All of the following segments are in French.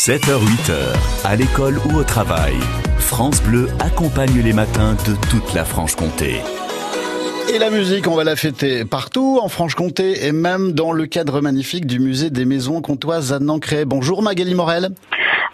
7h-8h, à l'école ou au travail, France Bleu accompagne les matins de toute la Franche-Comté. Et la musique, on va la fêter partout, en Franche-Comté et même dans le cadre magnifique du musée des maisons comtoises à Nancré. Bonjour Magali Morel.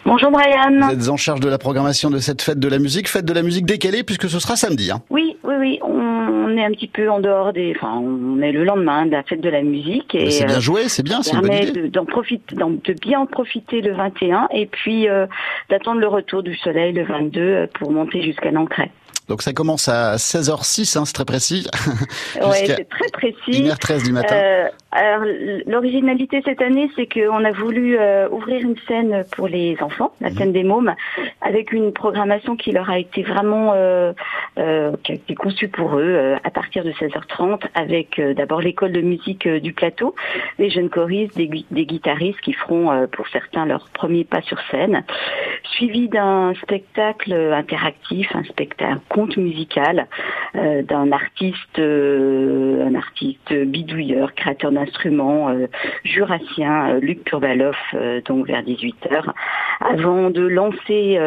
Bonjour Brian. Vous êtes en charge de la programmation de cette fête de la musique, fête de la musique décalée puisque ce sera samedi. Hein. Oui, oui, oui. On est un petit peu en dehors des. Enfin, on est le lendemain de la fête de la musique. Et c'est bien euh, joué, c'est bien, c'est une bonne idée. D'en profiter, de bien en profiter le 21 et puis euh, d'attendre le retour du soleil le 22 euh, pour monter jusqu'à l'entrée. Donc ça commence à 16h06, hein, c'est très précis. oui, c'est très précis. 1h13 du matin. Euh, alors l'originalité cette année, c'est qu'on a voulu euh, ouvrir une scène pour les enfants, la scène des mômes, avec une programmation qui leur a été vraiment, euh, euh qui a été conçue pour eux à partir de 16h30, avec d'abord l'école de musique du plateau, les jeunes choristes, des, des guitaristes qui feront pour certains leur premier pas sur scène, suivi d'un spectacle interactif, un spectacle musical euh, d'un artiste, euh, un artiste bidouilleur, créateur d'instruments euh, jurassien, Luc Purbaloff, donc vers 18h, avant de lancer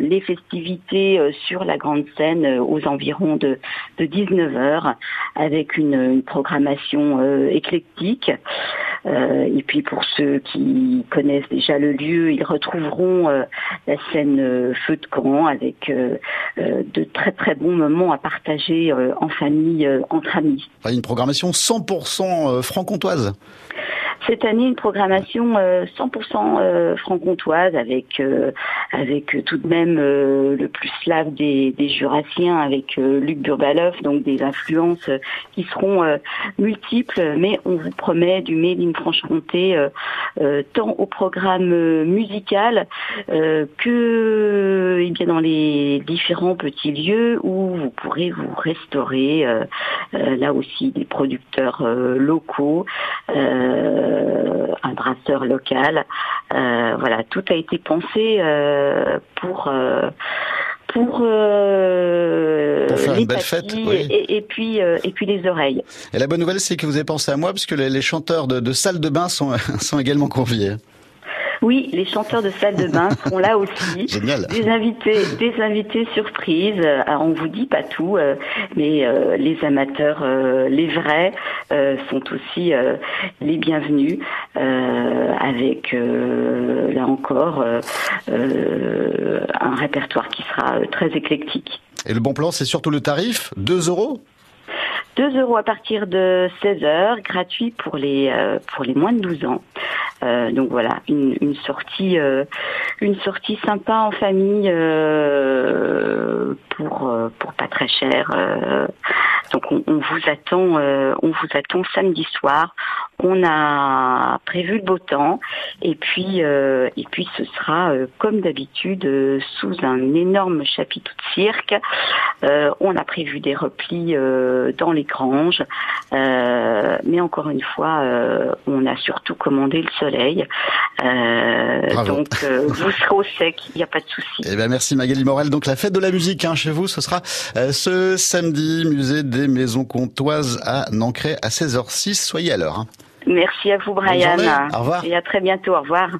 les festivités sur la grande scène aux environs de, de 19h avec une programmation éclectique. Euh, et puis pour ceux qui connaissent déjà le lieu, ils retrouveront euh, la scène euh, feu de camp avec de très très bons moments à partager en famille, entre amis. Une programmation 100% franc-comtoise. Cette année, une programmation 100% euh, euh, franc-comtoise avec euh, avec tout de même le plus slave des, des Jurassiens avec Luc Burbalov, donc des influences qui seront multiples, mais on vous promet du Made in Franche-Comté tant au programme musical que eh bien dans les différents petits lieux où vous pourrez vous restaurer là aussi des producteurs locaux. Euh, un brasseur local. Euh, voilà, tout a été pensé euh, pour pour, faire une belle fête, et, puis et puis les oreilles. Et la bonne nouvelle, c'est que vous avez pensé à moi, puisque les, les chanteurs de, de salle de bain sont sont également conviés. Oui, les chanteurs de salle de bain seront là aussi. Génial. Des invités, des invités surprises. Alors on vous dit pas tout, euh, mais euh, les amateurs, euh, les vrais, sont aussi les bienvenus. avec là encore un répertoire qui sera très éclectique. Et le bon plan, c'est surtout le tarif, 2 euros? 2 euros à partir de 16 heures, gratuit pour les pour les moins de 12 ans. Euh, donc voilà, une, une sortie, euh, une sortie sympa en famille euh, pour pour pas très cher. donc on, on, vous attend, on vous attend samedi soir. On a prévu le beau temps et puis et puis ce sera comme d'habitude sous un énorme chapiteau de cirque. on a prévu des replis dans les granges, mais encore une fois, on a surtout commandé le sol euh, donc euh, vous serez au sec, il n'y a pas de souci. Eh ben merci Magali Morel. Donc la fête de la musique hein, chez vous, ce sera euh, ce samedi, musée des Maisons Comtoises à Nancré à 16h06. Soyez à l'heure. Hein. Merci à vous Brian. Au revoir. Et à très bientôt. Au revoir.